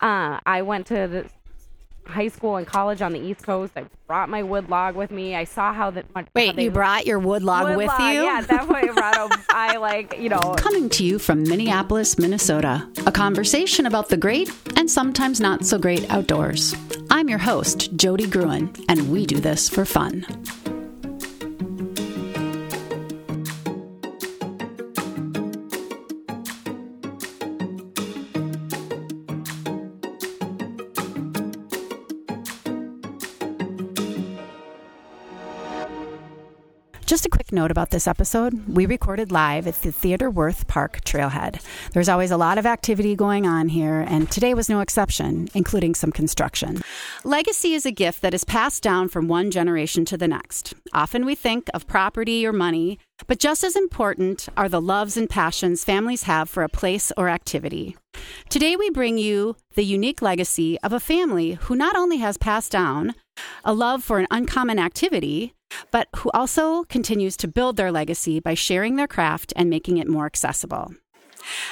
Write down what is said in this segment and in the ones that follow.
Uh, I went to the high school and college on the East Coast. I brought my wood log with me. I saw how that. how Wait, they- you brought your wood log wood with log, you? Yeah, that way I brought. A, I like you know. Coming to you from Minneapolis, Minnesota, a conversation about the great and sometimes not so great outdoors. I'm your host, Jody Gruen, and we do this for fun. Note about this episode. We recorded live at the Theodore Wirth Park Trailhead. There's always a lot of activity going on here, and today was no exception, including some construction. Legacy is a gift that is passed down from one generation to the next. Often we think of property or money, but just as important are the loves and passions families have for a place or activity. Today we bring you the unique legacy of a family who not only has passed down a love for an uncommon activity, but who also continues to build their legacy by sharing their craft and making it more accessible.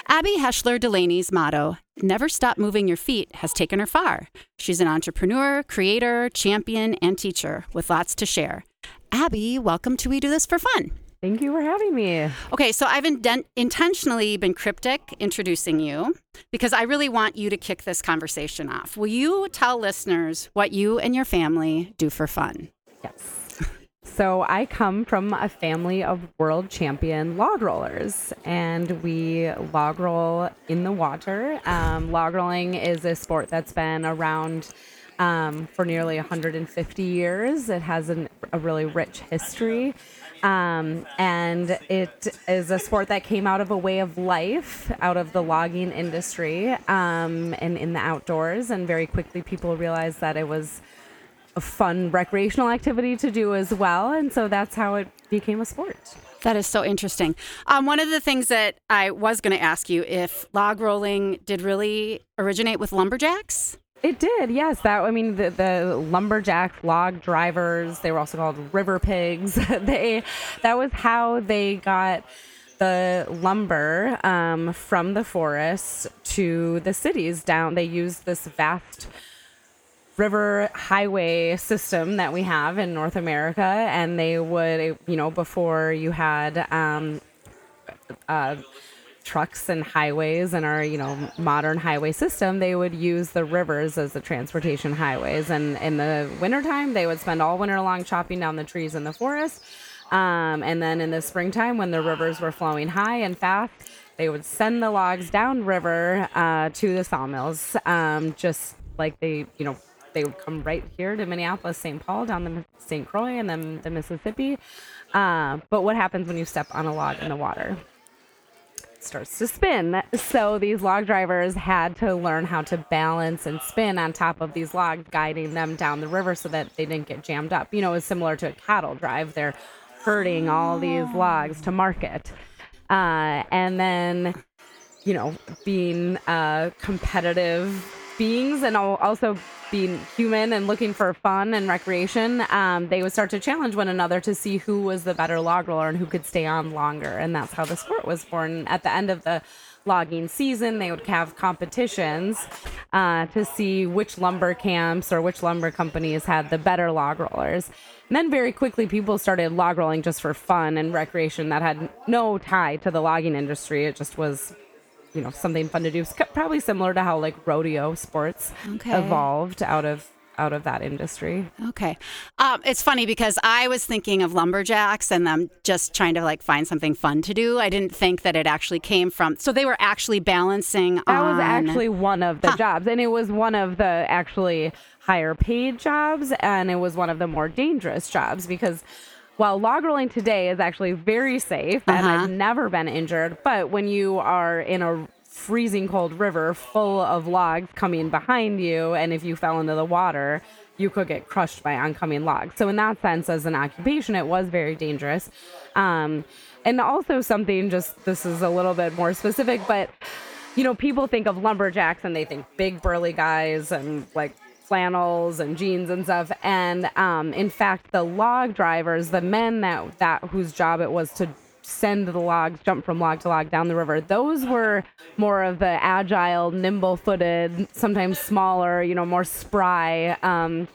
Abby Hoeschler Delaney's motto, Never Stop Moving Your Feet, has taken her far. She's an entrepreneur, creator, champion, and teacher with lots to share. Abby, welcome to We Do This for Fun. Thank you for having me. Okay, so I've indent- intentionally been cryptic introducing you because I really want you to kick this conversation off. Will you tell listeners what you and your family do for fun? Yes. So I come from a family of world champion log rollers, and we log roll in the water. Um, log rolling is a sport that's been around um, for nearly 150 years. It has an, a really rich history. Um, and it is a sport that came out of a way of life, out of the logging industry, um, and in the outdoors. And very quickly, people realized that it was a fun recreational activity to do as well. And so that's how it became a sport. That is so interesting. Um, one of the things that I was going to ask you if log rolling did really originate with lumberjacks? It did, yes. That I mean, the, the lumberjack log drivers. They were also called river pigs. they that was how they got the lumber um, from the forest to the cities. Down, they used this vast river highway system that we have in North America, and they would, you know, before you had. Um, uh, trucks and highways and our you know modern highway system they would use the rivers as the transportation highways and in the wintertime they would spend all winter long chopping down the trees in the forest um, and then in the springtime when the rivers were flowing high and fast they would send the logs down river uh, to the sawmills um, just like they you know they would come right here to minneapolis st paul down the st croix and then the mississippi uh, but what happens when you step on a log in the water It starts to spin. So these log drivers had to learn how to balance and spin on top of these logs, guiding them down the river so that they didn't get jammed up. You know, it's similar to a cattle drive. They're herding all these logs to market. Uh, and then, you know, being uh, competitive beings and also being human and looking for fun and recreation, um, they would start to challenge one another to see who was the better log roller and who could stay on longer. And that's how the sport was born. At the end of the logging season, they would have competitions uh, to see which lumber camps or which lumber companies had the better log rollers. And then very quickly, people started log rolling just for fun and recreation that had no tie to the logging industry. It just was you know something fun to do. It's probably similar to how like rodeo sports Okay. evolved out of out of that industry. Okay. Um, it's funny because I was thinking of lumberjacks and them just trying to like find something fun to do. I didn't think that it actually came from. So they were actually balancing That on. was actually one of the jobs, and it was one of the actually higher paid jobs, and it was one of the more dangerous jobs because. While log rolling today is actually very safe and Uh-huh. I've never been injured, but when you are in a freezing cold river full of logs coming behind you, and if you fell into the water, you could get crushed by oncoming logs. So, in that sense, as an occupation, it was very dangerous. Um, and also, something just this is a little bit more specific, but you know, people think of lumberjacks and they think big burly guys and like flannels and jeans and stuff. And um, in fact, the log drivers, the men that that whose job it was to send the logs, jump from log to log down the river. Those were more of the agile, nimble-footed, sometimes smaller, you know, more spry. Um,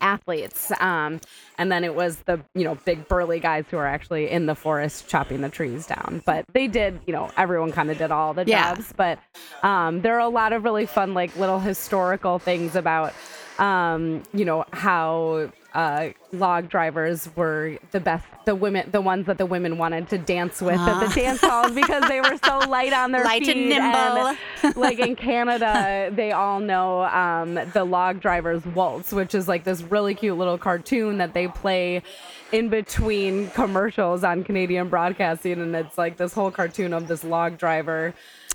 athletes. Um, and then it was the, you know, big burly guys who are actually in the forest chopping the trees down. But they did, you know, everyone kind of did all the Yeah. jobs. But um, there are a lot of really fun, like little historical things about, um, you know, how uh, log drivers were the best, the women, the ones that the women wanted to dance with at the dance halls because they were so light on their Light and feet. nimble. like in Canada, they all know um, the log drivers waltz, which is like this really cute little cartoon that they play in between commercials on Canadian broadcasting, and it's like this whole cartoon of this log driver.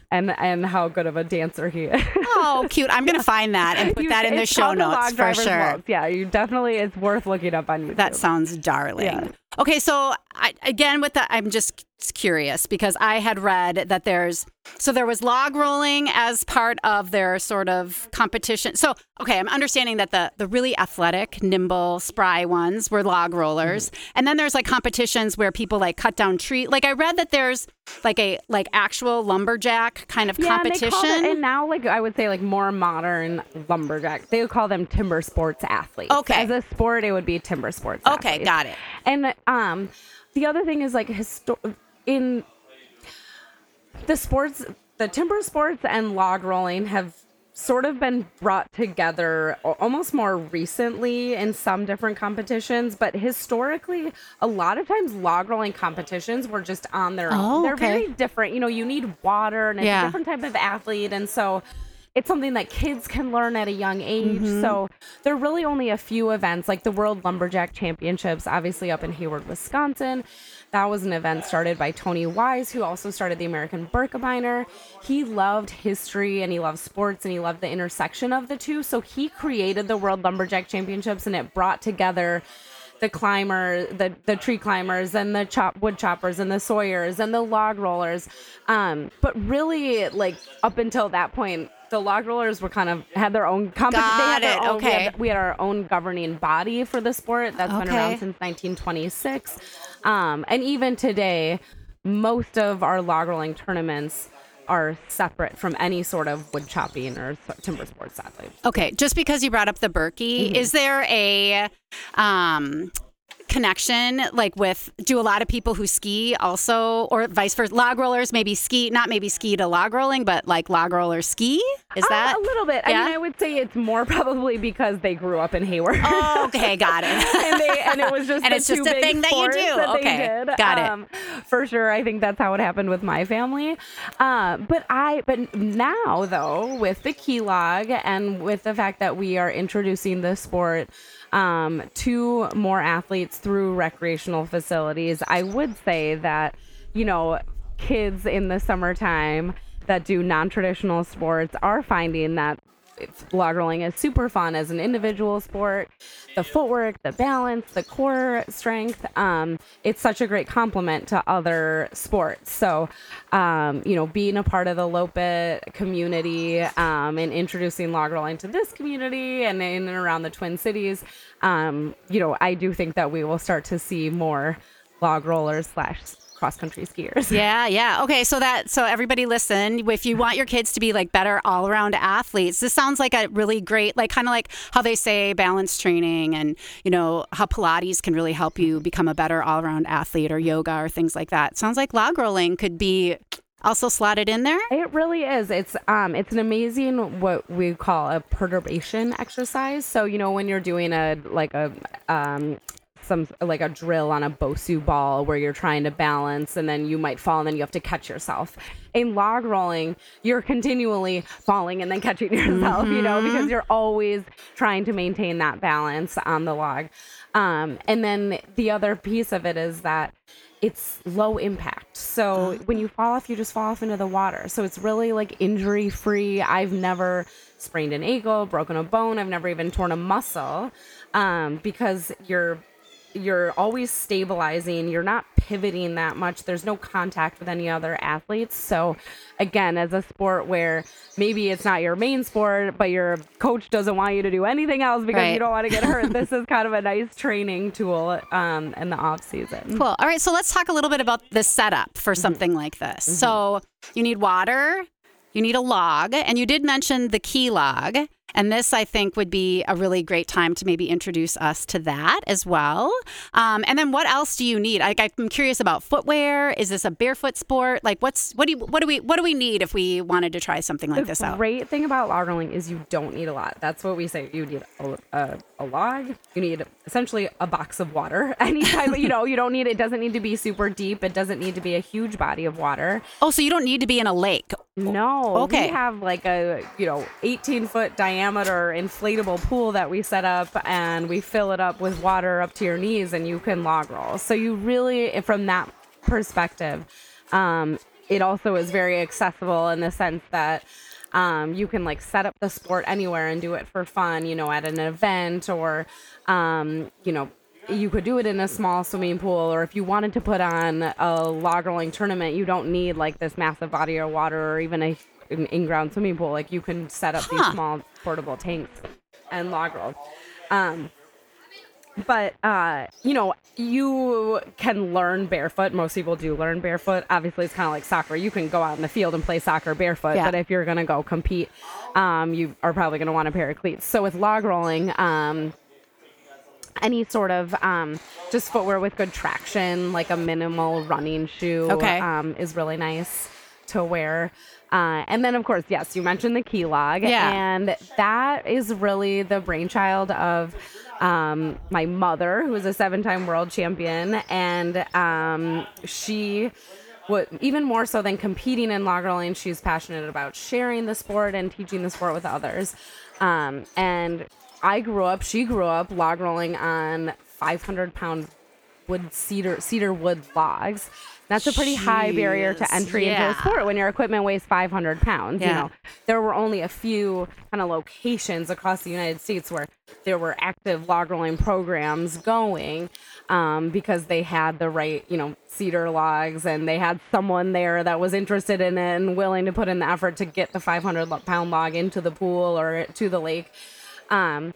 And, and how good of a dancer he is. Oh, cute. I'm going to find that and put You- that in the show called the notes for sure. Yeah, you definitely. It's worth looking up on YouTube. That sounds darling. Yeah. Okay, so I, again with the, I'm just curious because I had read that there's so there was log rolling as part of their sort of competition. So okay, I'm understanding that the the really athletic, nimble, spry ones were log rollers, Mm-hmm. and then there's like competitions where people like cut down tree. Like I read that there's like a like actual lumberjack kind of Yeah, competition. call it, and now like I would say like more modern lumberjack. They would call them timber sports athletes. Okay. as a sport, it would be timber sports. Okay, athletes. got it. And um, the other thing is like histo- in the sports, the timber sports and log rolling have sort of been brought together almost more recently in some different competitions but historically a lot of times log rolling competitions were just on their own Oh, they're okay. very different you know you need water and it's Yeah. a different type of athlete and so it's something that kids can learn at a young age. Mm-hmm. So there are really only a few events, like the World Lumberjack Championships, obviously up in Hayward, Wisconsin. That was an event started by Tony Wise, who also started the American Birkebeiner. He loved history and he loved sports and he loved the intersection of the two. So he created the World Lumberjack Championships and it brought together the climber, the the tree climbers, and the chop wood choppers, and the sawyers, and the log rollers. Um, but really, like up until that point, the log rollers were kind of had their own company. Got they had their it, own, we okay. had- We had, our own governing body for the sport that's been around since 1926, um, and even today, most of our log rolling tournaments are separate from any sort of wood chopping or timber sports athlete. Okay, just because you brought up the Birkie, Mm-hmm. is there a um connection like with do a lot of people who ski also or vice versa log rollers maybe ski not maybe ski to log rolling but like log rollers ski is Uh, that a little bit? Yeah? I mean, I would say it's more probably because they grew up in Hayward. oh, okay got it and they and it was just And it's just a thing that you do. that Okay, got it. Um, for sure, I think that's how it happened with my family. Uh, but I but now though with the key log and with the fact that we are introducing the sport um, to more athletes through recreational facilities, I would say that you know kids in the summertime that do non-traditional sports are finding that log rolling is super fun as an individual sport. The footwork, the balance, the core strength. Um, it's such a great complement to other sports. So, um, you know, being a part of the Loppet community um, and introducing log rolling to this community and in and around the Twin Cities, um, you know, I do think that we will start to see more log rollers slash cross country skiers. Yeah, yeah. Okay, so that so everybody listen, if you want your kids to be like better all-around athletes, this sounds like a really great like kind of like how they say balance training and you know how pilates can really help you become a better all-around athlete or yoga or things like that. Sounds like log rolling could be also slotted in there. It really is. It's um it's an amazing what we call a perturbation exercise. So, you know, when you're doing a like a um some like a drill on a Bosu ball where you're trying to balance and then you might fall and then you have to catch yourself. In log rolling, you're continually falling and then catching yourself, you know, because you're always trying to maintain that balance on the log. Um, and then the other piece of it is that it's low impact. So when you fall off, you just fall off into the water. So it's really like injury free. I've never sprained an ankle, broken a bone. I've never even torn a muscle um, because you're you're always stabilizing. You're not pivoting that much. There's no contact with any other athletes. So, again, as a sport where maybe it's not your main sport, but your coach doesn't want you to do anything else because Right. you don't want to get hurt, this is kind of a nice training tool um, in the off season. Cool. All right, so let's talk a little bit about the setup for something like this. So you need water, you need a log, and you did mention the key log. And this, I think, would be a really great time to maybe introduce us to that as well. Um, and then, what else do you need? Like, I'm curious about footwear. Is this a barefoot sport? Like, what's what do you, what do we what do we need if we wanted to try something like this out? the out? great thing about log rolling is you don't need a lot. That's what we say. You need a, a, a log. You need essentially a box of water. Anytime you know, you don't need it. Doesn't need to be super deep. It doesn't need to be a huge body of water. Oh, so you don't need to be in a lake. No. Okay. We have like a you know 18 foot diameter inflatable pool that we set up, and we fill it up with water up to your knees, and you can log roll. So you really, from that perspective, um, it also is very accessible in the sense that. Um, you can like set up the sport anywhere and do it for fun, you know, at an event or, um, you know, you could do it in a small swimming pool or if you wanted to put on a log rolling tournament you don't need like this massive body of water or even a an in-ground swimming pool. Like you can set up these small portable tanks and log roll. Um but uh you know you can learn barefoot. Most people do learn barefoot. Obviously it's kind of like soccer. You can go out in the field and play soccer barefoot Yeah. but if you're going to go compete um you are probably going to want a pair of cleats. So with log rolling um any sort of um, just footwear with good traction, like a minimal running shoe, Okay. um, is really nice to wear. Uh, and then, of course, yes, you mentioned the key log, Yeah. and that is really the brainchild of um, my mother, who is a seven-time world champion, and um, she. What, even more so than competing in log rolling, she's passionate about sharing the sport and teaching the sport with others. Um, and I grew up, she grew up log rolling on 500 pound wood cedar cedar wood logs. That's a pretty high barrier to entry yeah. into a sport when your equipment weighs 500 pounds. You know, there were only a few kind of locations across the United States where there were active log rolling programs going um, because they had the right, you know, cedar logs and they had someone there that was interested in it and willing to put in the effort to get the 500 pound log into the pool or to the lake. Um,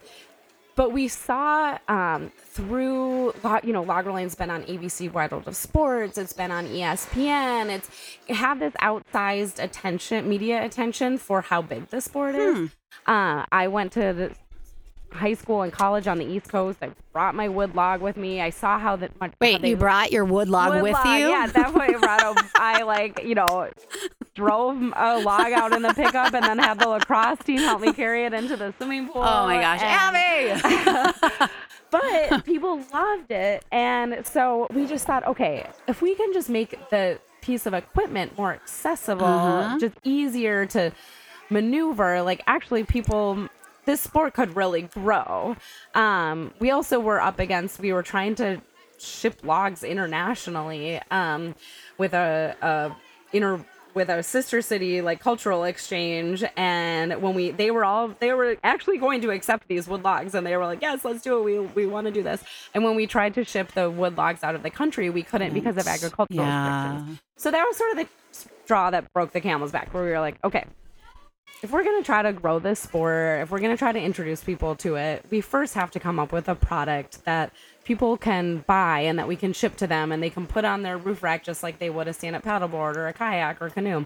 but we saw um, through you know log rolling's been on abc wide world of sports it's been on espn it's it had this outsized attention media attention for how big the sport is. Uh, i went to the high school and college on the east coast i brought my wood log with me i saw how that much how Wait, they- you brought your wood log wood with log, you? Yeah, at that point, Rado, I like, you know, drove a log out in the pickup and then had the lacrosse team help me carry it into the swimming pool. Oh my gosh, and- Abby! but people loved it. And so we just thought, okay, if we can just make the piece of equipment more accessible, Uh-huh. just easier to maneuver, like actually people this sport could really grow. Um, we also were up against we were trying to ship logs internationally um, with a, a inter with a sister city like cultural exchange and when we they were all they were actually going to accept these wood logs and they were like yes let's do it we we want to do this and when we tried to ship the wood logs out of the country we couldn't because of agricultural Yeah. restrictions so that was sort of the straw that broke the camel's back where we were like okay if we're going to try to grow this sport, if we're going to try to introduce people to it, we first have to come up with a product that people can buy and that we can ship to them and they can put on their roof rack just like they would a stand up paddleboard or a kayak or canoe.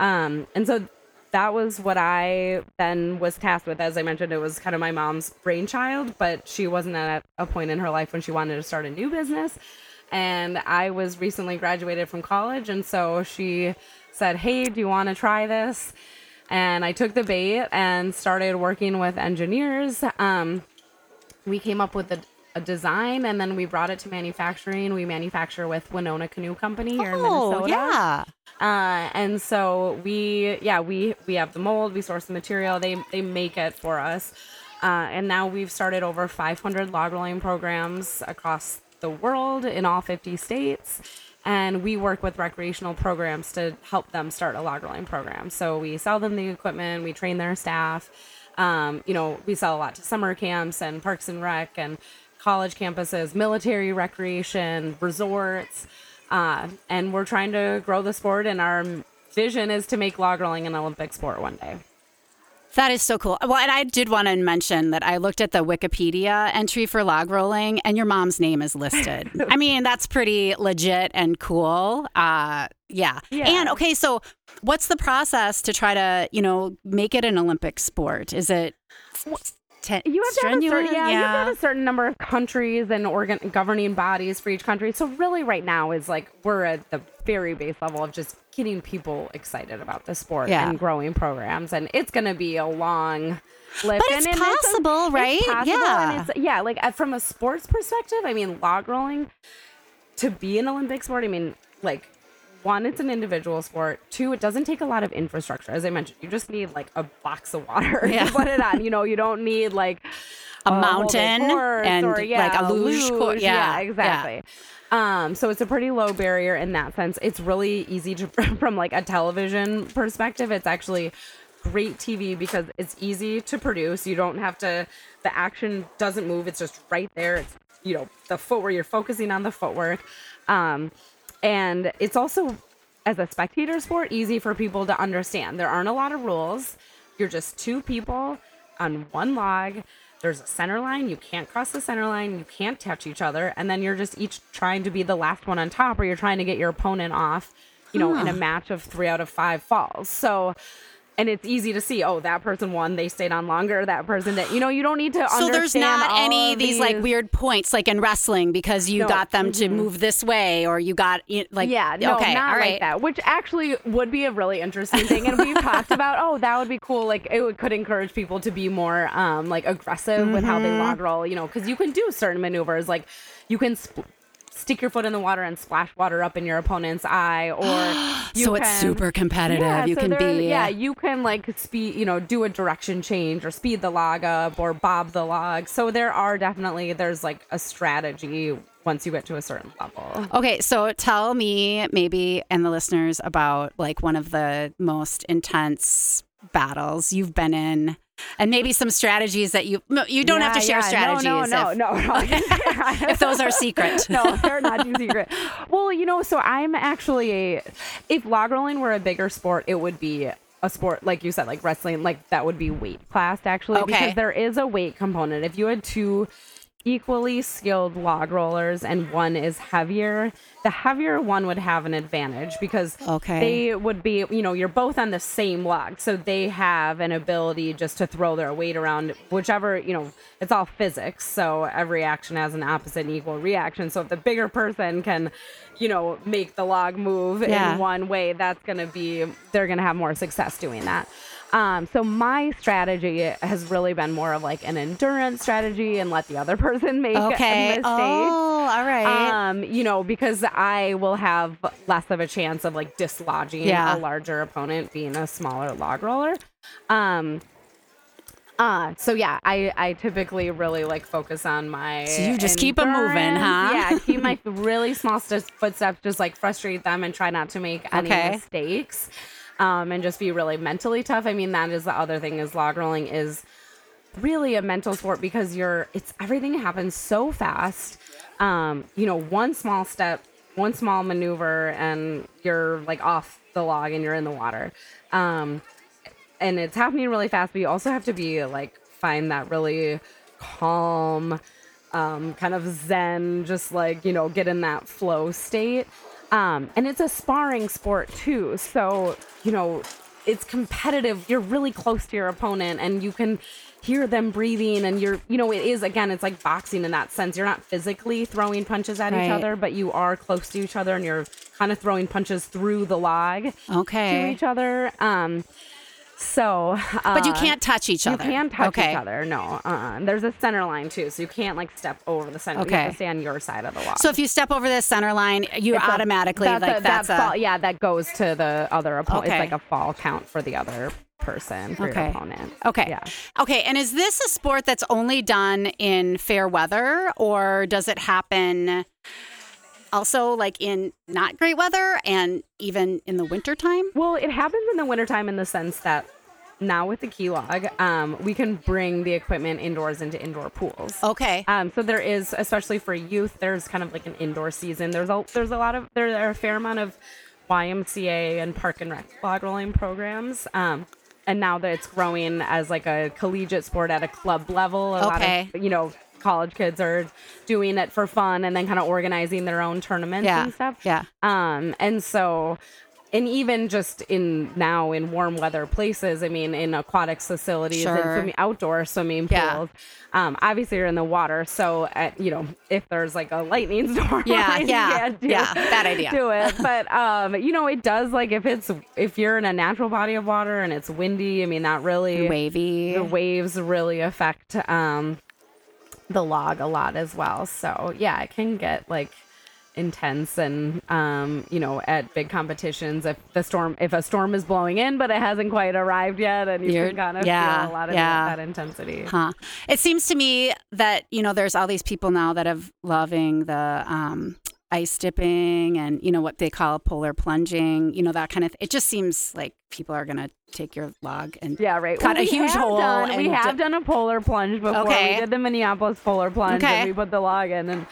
Um, and so that was what I then was tasked with. As I mentioned, it was kind of my mom's brainchild, but she wasn't at a point in her life when she wanted to start a new business. And I was recently graduated from college. And so she said, Hey, do you want to try this? And I took the bait and started working with engineers. Um, we came up with a, a design and then we brought it to manufacturing. We manufacture with Wenonah Canoe Company here in Oh, Minnesota. yeah. Uh, and so we, yeah, we we have the mold, we source the material, they they make it for us, uh, and now we've started over 500 log rolling programs across the world in all 50 states. And we work with recreational programs to help them start a log rolling program. So we sell them the equipment, we train their staff. Um, you know, we sell a lot to summer camps and parks and rec and college campuses, military recreation, resorts, uh, and we're trying to grow the sport. And our vision is to make log rolling an Olympic sport one day. That is so cool. Well, and I did want to mention that I looked at the Wikipedia entry for log rolling, and your mom's name is listed. I mean, that's pretty legit and cool. Uh, yeah. Yeah. And okay, so what's the process to try to, you know, make it an Olympic sport? Is it te- You have to have a certain, yeah, you have have a certain number of countries and organ governing bodies for each country. So really, right now is like we're at the very base level of just getting people excited about the sport Yeah. and growing programs, and it's going to be a long. Lift. But it's and, a- possible, it's right? possible, Yeah. it's, yeah. Like uh, from a sports perspective, I mean, log rolling to be an Olympic sport. I mean, like one, it's an individual sport. Two, it doesn't take a lot of infrastructure. As I mentioned, you just need like a box of water Yeah. to put it on. You know, you don't need like A big mountain and, or, yeah, like, a luge cour- yeah, yeah. exactly. Um, so it's a pretty low barrier in that sense. It's really easy to from like a television perspective. It's actually great TV because it's easy to produce. You don't have to. The action doesn't move. It's just right there. It's you know the footwork. You're focusing on the footwork, um, and it's also as a spectator sport easy for people to understand. There aren't a lot of rules. You're just two people on one log. There's a center line. You can't cross the center line. You can't touch each other. And then you're just each trying to be the last one on top, or you're trying to get your opponent off, you know, in a match of three out of five falls. So, and it's easy to see, oh, that person won. They stayed on longer. That person that, you know, you don't need to So there's not any of these like weird points like in wrestling because you No. Mm-hmm. got them to move this way or you got like yeah, no, okay, not all like that. Which actually would be a really interesting thing, and we've talked about. Oh, that would be cool. Like it would, could encourage people to be more um like aggressive with how they Mm-hmm. log roll. You know, because you can do certain maneuvers like you can. Sp- Stick your foot in the water and splash water up in your opponent's eye, or So it's super competitive. Yeah, You so can there- be- yeah, you can like speed, you know, do a direction change or speed the log up or bob the log. So there are definitely there's like a strategy once you get to a certain level. Okay, so tell me maybe and the listeners about like one of the most intense battles you've been in and maybe some strategies that you you don't have to share Yeah, yeah. strategies No, no, if, no, no. no. if those are secret. no, they're not too secret. Well, you know, so I'm actually a. If log rolling were a bigger sport, it would be a sport like you said, like wrestling. Like that would be weight class actually, Okay. because there is a weight component. If you had two equally skilled log rollers and one is heavier, the heavier one would have an advantage because Okay. they would be, you know, you're both on the same log. So they have an ability just to throw their weight around whichever, you know, it's all physics. So every action has an opposite and equal reaction. So if the bigger person can, you know, make the log move Yeah. in one way, that's going to be, they're going to have more success doing that. Um, so my strategy has really been more of like an endurance strategy and let the other person make Okay. mistakes. Oh, all right. Um, you know, because I will have less of a chance of like dislodging Yeah. a larger opponent being a smaller log roller. Um, uh, so yeah, I, I typically really like focus on my. So you just keep 'em moving, huh? Yeah, keep my really small st- footsteps, just like frustrate them and try not to make any Okay. mistakes. Um, and just be really mentally tough. I mean, that is the other thing is log rolling is really a mental sport because you're it's everything happens so fast. Um you know one small step one small maneuver and you're like off the log and you're in the water. Um and it's happening really fast but you also have to be like find that really calm um kind of zen just like you know get in that flow state um and it's a sparring sport too so you know it's competitive. You're really close to your opponent and you can hear them breathing and you're you know it is again it's like boxing in that sense. You're not physically throwing punches at Right. each other but you are close to each other and you're kind of throwing punches through the log to each other. Um so uh, But you can't touch each other. you can't touch okay. each other no uh there's a center line too so you can't like step over the center you Okay. have to stay on your side of the log So if you step over this center line, you It's a- automatically that's like a, that's that a fall, yeah that goes to the other opponent Okay. it's like a fall count for the other person for Okay. your opponent Okay. yeah Okay. And is this a sport that's only done in fair weather or does it happen also like in not great weather and even in the wintertime? Well, it happens in the wintertime in the sense that now with the key log, um, we can bring the equipment indoors into indoor pools. Okay. Um, so there is, especially for youth, there's kind of like an indoor season. There's a there's a lot of there are a fair amount of YMCA and Park and Rec log rolling programs. Um, and now that it's growing as like a collegiate sport at a club level, a Okay. lot of you know college kids are doing it for fun and then kind of organizing their own tournaments Yeah. and stuff. Yeah. Um, and so, and even just in now in warm weather places, I mean, in aquatics facilities and Sure. swimming, outdoor swimming Yeah. pools, um, obviously you're in the water. So, at, you know, if there's like a lightning storm, Yeah, yeah, do, yeah, bad idea. Do it, but um, you know, it does like if it's if you're in a natural body of water and it's windy. I mean, that really Wavy. the waves really affect um the log a lot as well. So yeah, it can get like intense and um you know at big competitions if the storm if a storm is blowing in but it hasn't quite arrived yet and you You're- can kind of yeah, feel a lot of yeah. that, intensity Huh. It seems to me that, you know, there's all these people now that have loving the um, ice dipping and, you know, what they call polar plunging, you know, that kind of It just seems like people are to take your log and yeah right cut Well, a huge hole done- and we have dip- done a polar plunge before Okay. we did the minneapolis polar plunge Okay. and we put the log in and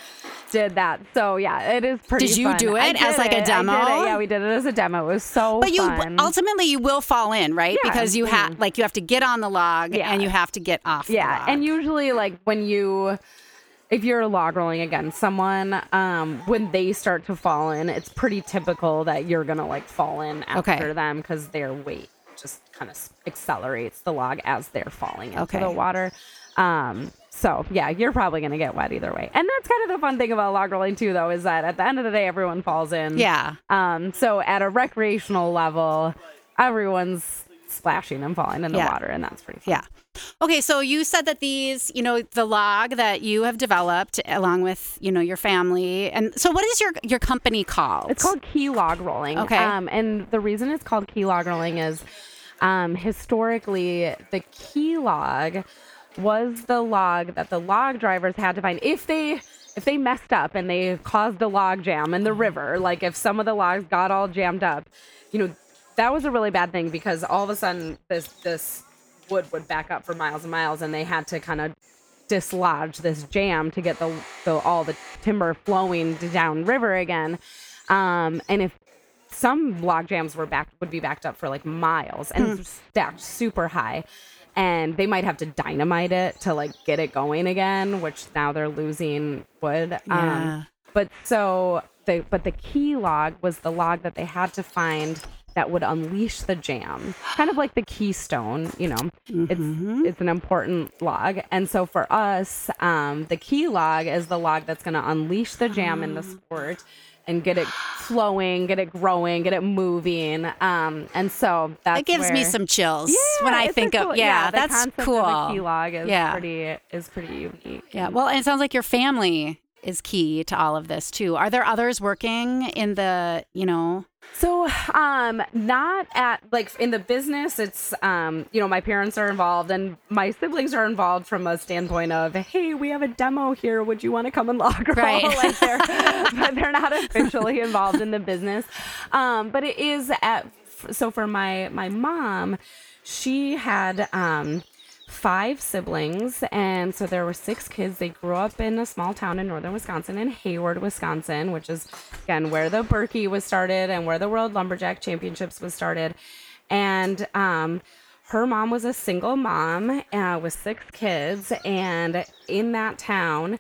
did that so yeah it is pretty Did you fun. do it as, did like, a it. Demo? yeah we did it as a demo it was so But you fun. ultimately you will fall in, right? Yeah. Because you have like you have to get on the log Yeah. and you have to get off. the Yeah, and usually like when you if you're log rolling against someone, um, when they start to fall in, it's pretty typical that you're gonna like fall in after Okay. them because their weight just kind of accelerates the log as they're falling into Okay. the water. Um, so yeah, you're probably gonna get wet either way, and that's kind of the fun thing about log rolling too, though, is that at the end of the day, everyone falls in. yeah. Um, so at a recreational level, everyone's splashing and falling in the Yeah. water, and that's pretty fun. Yeah. Okay, so you said that these, you know, the log that you have developed along with, you know, your family. And so what is your your company called? It's called key log rolling. Okay. Um, and the reason it's called key log rolling is um, historically the key log was the log that the log drivers had to find if they if they messed up and they caused a log jam in the river like if some of the logs got all jammed up you know that was a really bad thing because all of a sudden this this wood would back up for miles and miles and they had to kind of dislodge this jam to get the, the all the timber flowing down river again. Um, and if some log jams were back would be backed up for like miles and stacked super high. And they might have to dynamite it to like get it going again which now they're losing wood. Yeah. um, but so the but the key log was the log that they had to find that would unleash the jam kind of like the keystone you know it's it's an important log and so for us um, the key log is the log that's going to unleash the jam in the sport and get it flowing get it growing get it moving um, and so that it gives me some chills when I think cool- of yeah, the that's cool. of a key log is Yeah. pretty is pretty unique Yeah. Well, and it sounds like your family is key to all of this too. Are there others working in the, you know, So, um, not at like in the business, it's um, you know, my parents are involved and my siblings are involved from a standpoint of, hey, we have a demo here. Would you want to come and log roll? Right. like they're, but they're not officially involved in the business. Um, but it is at so for my my mom, she had um five siblings and so there were six kids. They grew up in a small town in northern wisconsin in hayward wisconsin which is again where the Birkie was started and where the world lumberjack championships was started. And um her mom was a single mom uh, with six kids and in that town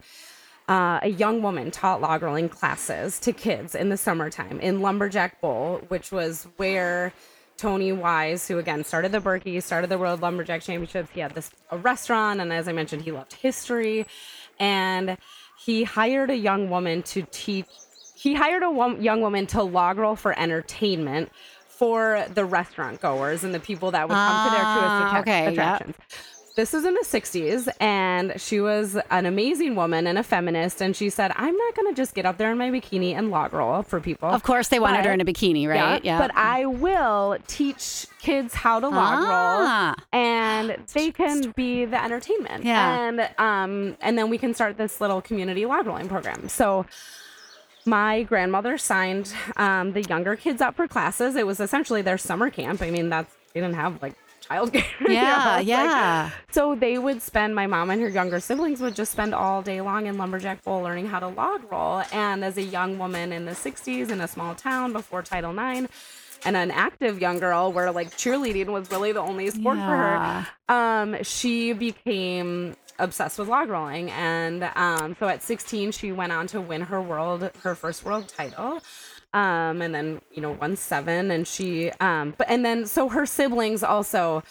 uh, a young woman taught log rolling classes to kids in the summertime in Lumberjack Bowl, which was where Tony Wise, who again started the Birkie, started the World Lumberjack Championships. He had this a restaurant, and as I mentioned, he loved history, and he hired a young woman to teach. He hired a wo- young woman to log roll for entertainment for the restaurant goers and the people that would come to their tourist Ah, attra- okay, yep. This was in the 60s and she was an amazing woman and a feminist and she said i'm not going to just get up there in my bikini and log roll for people of course they wanted her in a bikini, right? yeah, but i will teach kids how to log Ah. roll and they can be the entertainment Yeah. and um and then we can start this little community log rolling program so my grandmother signed um, the younger kids up for classes. It was essentially their summer camp. I mean, that's they didn't have like childcare. you Yeah, know, it's like- yeah. so they would spend, my mom and her younger siblings would just spend all day long in Lumberjack Bowl learning how to log roll. And as a young woman in the 60s in a small town before Title IX, and an active young girl where like cheerleading was really the only sport Yeah. for her, um, she became obsessed with log rolling. And um, so at 16, she went on to win her world, her first world title um and then you know won seven and she um but and then so her siblings also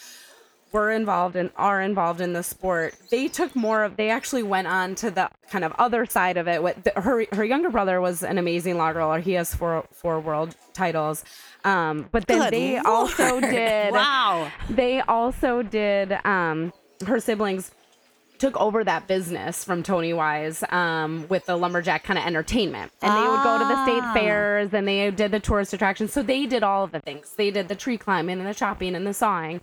were involved and are involved in the sport they took more of they actually went on to the kind of other side of it what the, her her younger brother was an amazing log roller he has four four world titles um but then Good they Lord. also did Wow. they also did um her siblings took over that business from Tony Wise um, with the lumberjack kind of entertainment. And they would go to the state Ah. fairs and they did the tourist attractions. So they did all of the things. They did the tree climbing and the chopping and the sawing.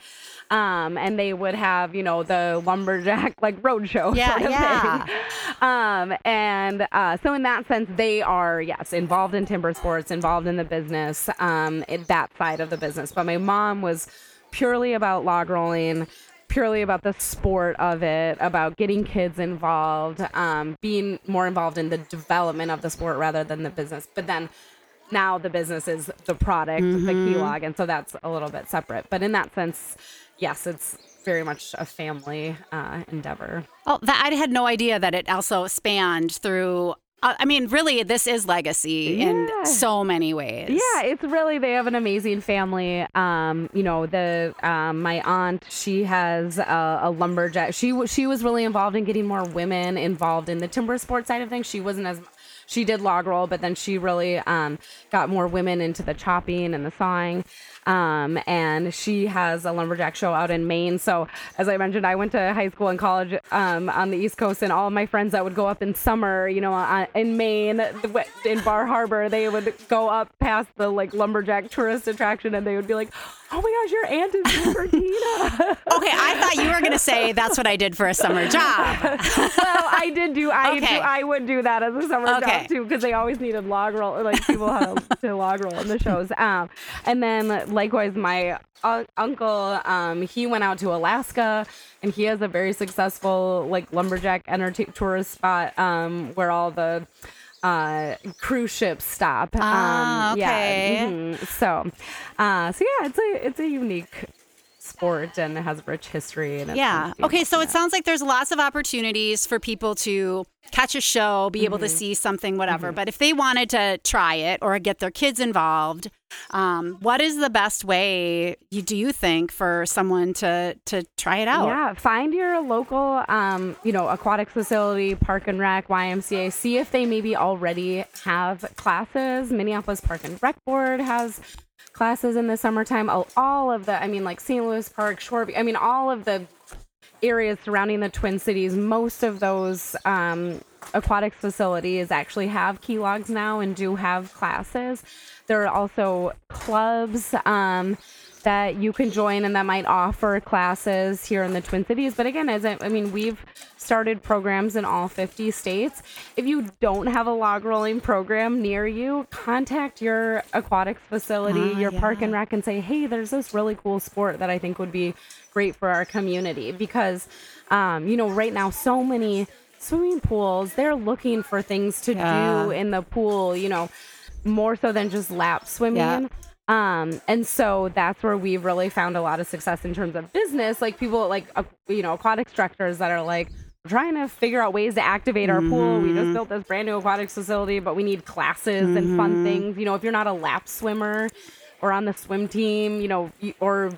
Um, and they would have, you know, the lumberjack like roadshow. Yeah, sort of yeah. Thing. Um, and uh, so in that sense, they are, yes, involved in timber sports, involved in the business, um, in that side of the business. But my mom was purely about log rolling purely about the sport of it, about getting kids involved, um, being more involved in the development of the sport rather than the business. But then now the business is the product, the key log, and so that's a little bit separate. But in that sense, yes, it's very much a family uh, endeavor. Oh, that, I had no idea that it also spanned through. Uh, I mean, really, this is legacy Yeah. in so many ways. Yeah, it's really they have an amazing family. Um, you know, the um, my aunt, she has a, a lumberjack. She she was really involved in getting more women involved in the timber sports side of things. She wasn't as she did log roll, but then she really um, got more women into the chopping and the sawing. Um, and she has a lumberjack show out in Maine. So, as I mentioned, I went to high school and college um, on the East Coast, and all of my friends that would go up in summer, you know, uh, in Maine, in Bar Harbor, they would go up past the like lumberjack tourist attraction, and they would be like, "Oh my gosh, your aunt is Super Okay, I thought you were going to say that's what I did for a summer job. well, I did do. I Okay. do, I would do that as a summer Okay. job too because they always needed log roll, like people how to log roll in the shows. Um, and then likewise, my uncle, um, he went out to Alaska, and he has a very successful like lumberjack entertain tourist spot, um, where all the uh cruise ships stop Ah, um yeah okay. mhm. so uh so yeah it's a it's a unique sport and it has a rich history and Yeah. fun to be Okay, so it sounds like there's lots of opportunities for people to catch a show, be able to Mm-hmm. see something, whatever. But if they wanted to try it or get their kids involved, um, what is the best way you do you think for someone to to try it out? Yeah, find your local, um, you know, aquatics facility, park and rec, YMCA. See if they maybe already have classes. Minneapolis Park and Rec Board has classes in the summertime. All, all of the, I mean, like St. Louis Park, Shoreview. I mean, all of the areas surrounding the Twin Cities. Most of those um, aquatics facilities actually have key logs now and do have classes. There are also clubs. Um, that you can join and that might offer classes here in the Twin Cities. But again, as I, I mean, we've started programs in all 50 states. If you don't have a log rolling program near you, contact your aquatics facility, Ah, your park and rec, and say, hey, there's this really cool sport that I think would be great for our community. Because, um, you know, right now, so many swimming pools, they're looking for things to Yeah. do in the pool, you know, more so than just lap swimming. Yeah. Um, and so that's where we've really found a lot of success in terms of business. Like people like, uh, you know, aquatic instructors that are like, trying to figure out ways to activate our pool. We Mm-hmm. just built this brand new aquatics facility, but we need classes and Mm-hmm. fun things. You know, if you're not a lap swimmer or on the swim team, you know, or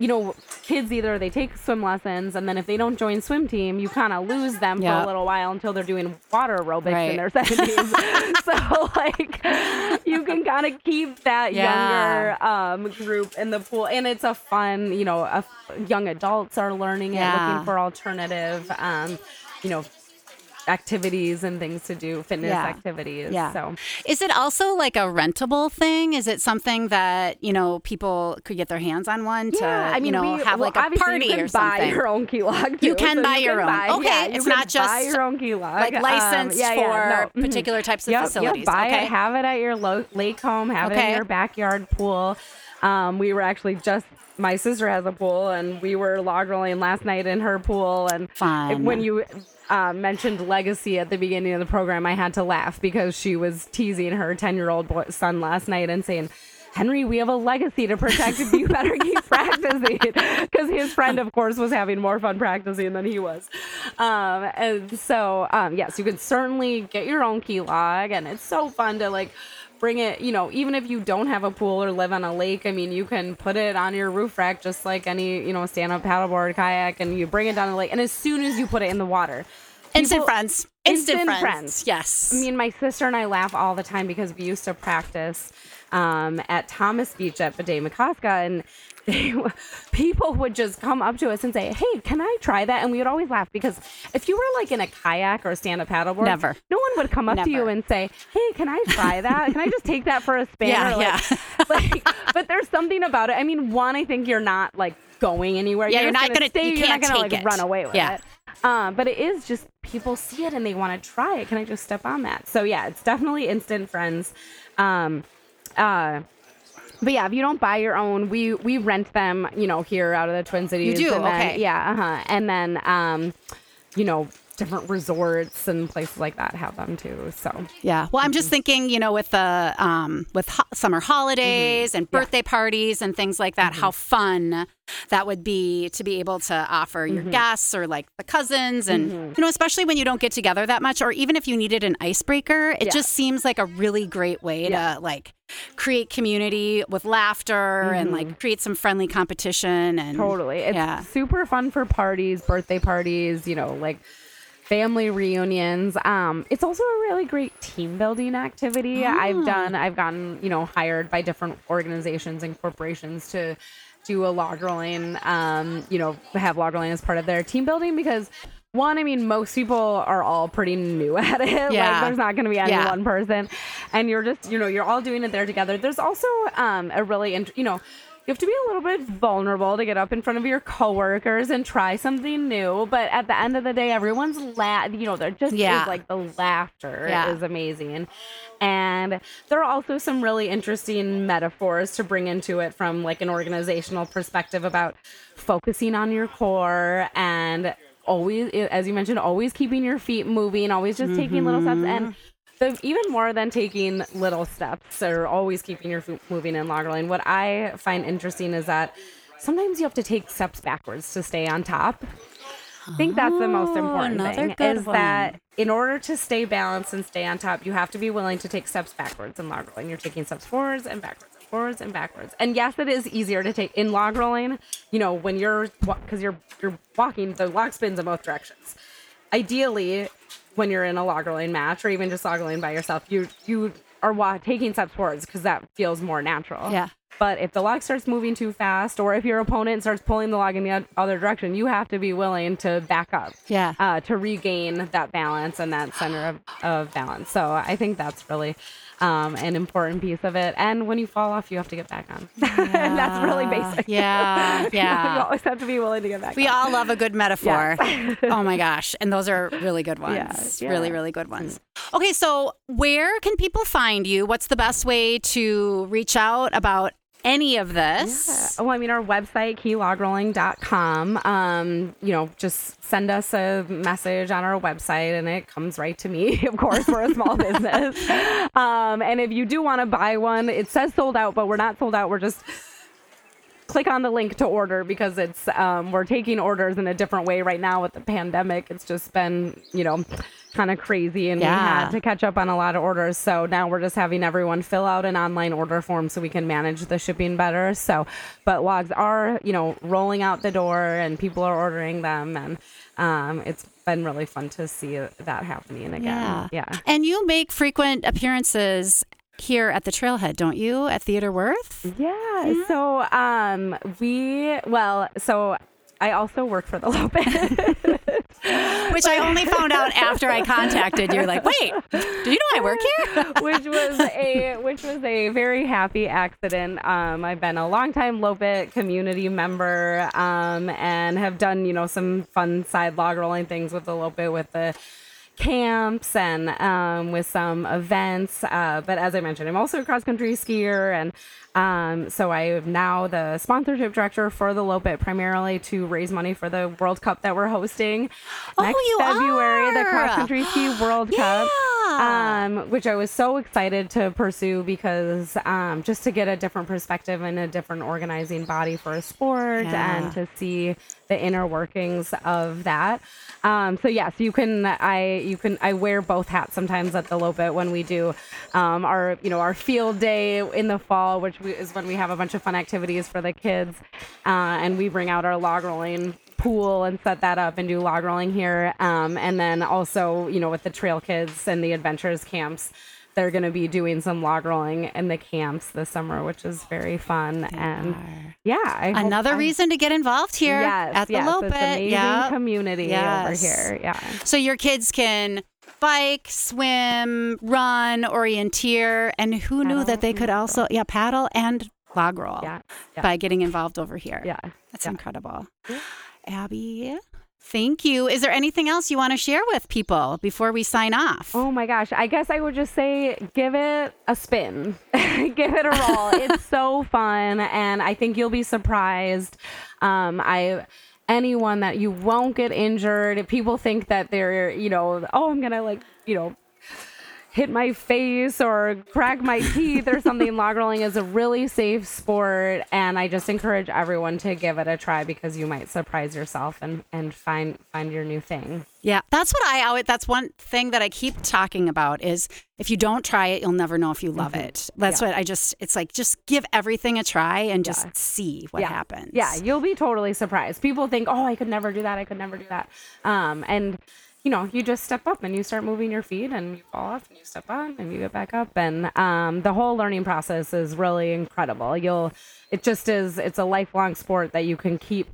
you know, kids either they take swim lessons and then if they don't join swim team, you kind of lose them for a little while until they're doing water aerobics Right. in their 70s. so like you can kind of keep that Yeah. younger um, group in the pool and it's a fun, you know, a, young adults are learning Yeah. looking for alternative um, you know, activities and things to do, fitness Yeah. activities. Yeah. So Is it also like a rentable thing? Is it something that you know people could get their hands on one to yeah, I mean, you know we, have well, like a party you can or something? Buy your own key log. You can So buy you your can own. buy- Okay, yeah, it's can not just, buy your own key log, like Um, licensed yeah, for no. mhm. particular types of Yep, facilities. Yep, buy okay. it, have it at your lo- lake home, have it in your backyard pool. Um, we were actually just my sister has a pool, and we were log rolling last night in her pool. And Fun. when you uh, mentioned legacy at the beginning of the program, I had to laugh because she was teasing her 10 year old son last night and saying, Henry, we have a legacy to protect. You better keep practicing. Because his friend, of course, was having more fun practicing than he was. Um, and so, um, yes, you can certainly get your own key log. And it's so fun to like bring it, you know, even if you don't have a pool or live on a lake, I mean, you can put it on your roof rack just like any, you know, stand up paddleboard, kayak, and you bring it down the lake. And as soon as you put it in the water, Instant people- friends. Instant, Instant friends. friends. Yes. I mean, my sister and I laugh all the time because we used to practice um, at Thomas Beach at Bde and they, people would just come up to us and say, "Hey, can I try that?" And we would always laugh because if you were like in a kayak or a stand-up paddleboard, Never. no one would come up to you and say, "Hey, can I try that? Can I just take that for a spin?" Yeah, like, like, but there's something about it. I mean, one, I think you're not like going anywhere. Yeah, you're just not gonna- stay. you you're can't gonna take like it. run away with Yeah. it. Um, but it is just people see it and they want to try it. Can I just step on that? So yeah, it's definitely instant friends. Um, uh, but yeah, if you don't buy your own, we we rent them, you know, here out of the Twin Cities. You do? and then- Okay. Yeah, uh-huh. And then um, you know, different resorts and places like that have them too. So Yeah. Well, I'm just mm-hmm. thinking, you know, with the um, with ho- summer holidays mm-hmm. and birthday parties and things like that, how mm-hmm. fun that would be to be able to offer your guests or like the cousins, and you know, especially when you don't get together that much, or even if you needed an icebreaker, it Yeah. just seems like a really great way Yeah. to like create community with laughter and like create some friendly competition and Totally. It's yeah. super fun for parties, birthday parties, you know, like family reunions. Um, it's also a really great team building activity. Ah. I've done, I've gotten, you know, hired by different organizations and corporations to do a log rolling, um, you know, have log rolling as part of their team building because one, I mean, most people are all pretty new at it. Yeah. Like, there's not going to be any Yeah. one person, and you're just, you know, you're all doing it there together. There's also um, a really, int- you know, you have to be a little bit vulnerable to get up in front of your coworkers and try something new. But at the end of the day, everyone's la, you know, they're just Yeah. like the laughter Yeah. is amazing. And there are also some really interesting metaphors to bring into it from like an organizational perspective about focusing on your core and always as you mentioned always keeping your feet moving always just taking little steps and mm-hmm. The, even more than taking little steps or always keeping your foot moving in log rolling what i find interesting is that sometimes you have to take steps backwards to stay on top. I think that's the most Oh, important another thing is one. that in order to stay balanced and stay on top you have to be willing to take steps backwards in log rolling you're taking steps forwards and backwards and forwards and backwards. And yes it is easier to take in log rolling you know when you're because you're you're walking the log spins in both directions ideally when you're in a log rolling match or even just log rolling by yourself you you are wa- taking steps forwards because that feels more natural Yeah. But if the log starts moving too fast or if your opponent starts pulling the log in the other direction you have to be willing to back up Yeah. uh, to regain that balance and that center of, of balance so i think that's really um, an important piece of it and when you fall off you have to get back on and that's really basic Yeah. yeah. you always have to be willing to get back We on. all love a good metaphor. oh my gosh. And those are really good ones. Yeah, Really, really good ones. Okay, so where can people find you? What's the best way to reach out about any of this? Well, I mean, our website, keylogrolling.com, um, you know, just send us a message on our website and it comes right to me. Of course, we're a small business. Um, and if you do want to buy one, it says sold out, but we're not sold out. We're just click on the link to order because it's um, we're taking orders in a different way right now with the pandemic. It's just been you know kind of crazy, and Yeah. we had to catch up on a lot of orders. So now we're just having everyone fill out an online order form so we can manage the shipping better. So, but logs are you know rolling out the door, and people are ordering them, and um, it's been really fun to see that happening again. Yeah. yeah. And you make frequent appearances here at the Trailhead, don't you? At Theodore Wirth? Yeah. So um we well, so I also work for the Loppet. Which I only found out after I contacted you. Like, wait, do you know I work here? which was a which was a very happy accident. Um, I've been a longtime Loppet community member um, and have done you know some fun side log rolling things with the Loppet with the camps and um, with some events. Uh, but as I mentioned, I'm also a cross country skier, and um, so I am now the sponsorship director for the Loppet, primarily to raise money for the World Cup that we're hosting Oh, next February, the cross country ski World Cup. Um, which I was so excited to pursue because um, just to get a different perspective and a different organizing body for a sport Yeah. and to see the inner workings of that. Um, so yes, you can. I you can. I wear both hats sometimes at the Loppet when we do um, our you know our field day in the fall, which we, is when we have a bunch of fun activities for the kids, uh, and we bring out our log rolling pool and set that up and do log rolling here. Um, and then also, you know, with the trail kids and the adventures camps, they're going to be doing some log rolling in the camps this summer, which is very fun. and are. yeah, I Another reason to get involved here yes, at the yes. It's amazing Yep. community Yes. over here. Yeah. So your kids can bike, swim, run, orienteer, and who knew that they could also yeah paddle and log roll Yeah. Yeah. by getting involved over here. Yeah. That's yeah. incredible. Abby, thank you. Is there anything else you want to share with people before we sign off? Oh my gosh. I guess I would just say give it a spin. give it a roll. it's so fun and I think you'll be surprised. Um I anyone that you won't get injured. If people think that they're, you know, oh, I'm going to like, you know, hit my face or crack my teeth or something. Log rolling is a really safe sport, and I just encourage everyone to give it a try because you might surprise yourself and and find find your new thing. Yeah, that's what I always. That's one thing that I keep talking about is if you don't try it, you'll never know if you love it. That's Mm-hmm. Yeah. what I just. It's like just give everything a try and just Yeah. see what yeah. happens. Yeah, you'll be totally surprised. People think, "Oh, I could never do that. I could never do that." Um, and you know, you just step up and you start moving your feet, and you fall off, and you step on, and you get back up, and um, the whole learning process is really incredible. You'll, it just is. It's a lifelong sport that you can keep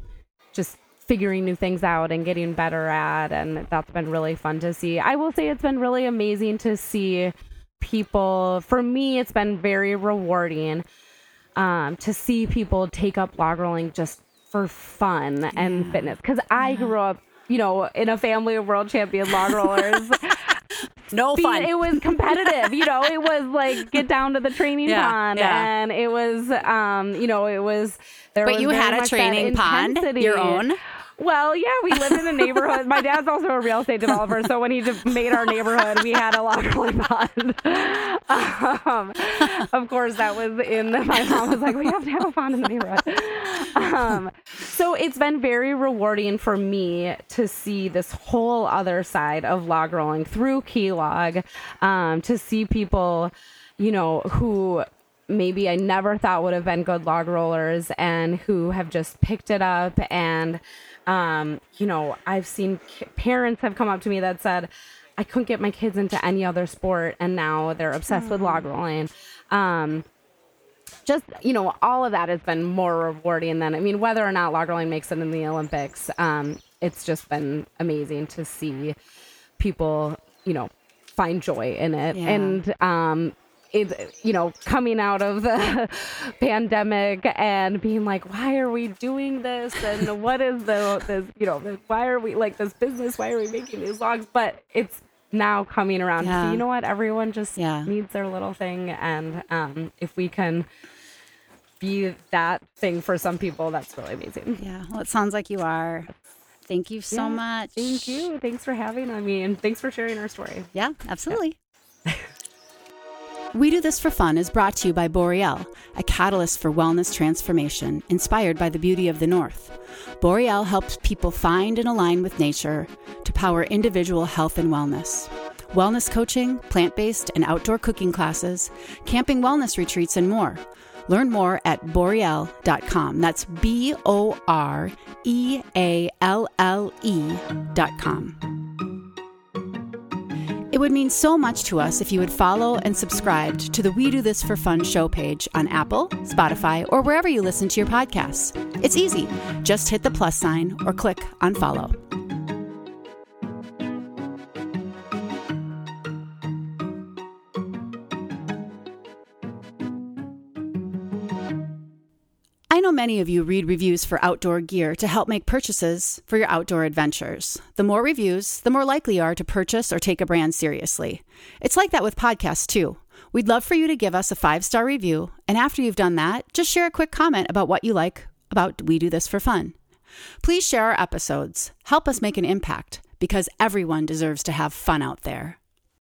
just figuring new things out and getting better at and that's been really fun to see. I will say it's been really amazing to see people for me it's been very rewarding um, to see people take up log rolling just for fun and fitness because I grew up you know in a family of world champion log rollers no being- fun. It was competitive, you know. It was like get down to the training Yeah, pond, yeah. and it was, um, you know, it was. There but was you had a training pond, intensity. your own. Well, yeah, we lived in a neighborhood. My dad's also a real estate developer, so when he de- made our neighborhood, we had a log rolling pond. Um, of course, that was in. My mom was like, "We have to have a pond in the neighborhood." Um, so it's been very rewarding for me to see this whole other side of log rolling through Key Log, um, to see people, you know, who maybe I never thought would have been good log rollers and who have just picked it up. And, um, you know, I've seen k- parents have come up to me that said, I couldn't get my kids into any other sport and now they're obsessed with log rolling. Um, just you know all of that has been more rewarding than i mean whether or not log rolling makes it in the olympics um, it's just been amazing to see people you know find joy in it Yeah. and um it you know coming out of the pandemic and being like why are we doing this and what is the this you know why are we like this business why are we making these logs but it's now coming around Yeah. see, you know what everyone just Yeah. needs their little thing and um if we can be that thing for some people that's really amazing Yeah, well, it sounds like you are. Thank you so Yeah, much. thank you thanks for having me and thanks for sharing our story Yeah, absolutely. we Do This for Fun is brought to you by Borealle, a catalyst for wellness transformation inspired by the beauty of the North. Borealle helps people find and align with nature to power individual health and wellness. Wellness coaching, plant based and outdoor cooking classes, camping wellness retreats, and more. Learn more at borealle.com. That's B O R E A L L E.com. It would mean so much to us if you would follow and subscribe to the We Do This for Fun show page on Apple, Spotify, or wherever you listen to your podcasts. It's easy. Just hit the plus sign or click on follow. Many of you read reviews for outdoor gear to help make purchases for your outdoor adventures. The more reviews, the more likely you are to purchase or take a brand seriously. It's like that with podcasts, too. We'd love for you to give us a five star review, and after you've done that, just share a quick comment about what you like about We Do This for Fun. Please share our episodes. Help us make an impact because everyone deserves to have fun out there.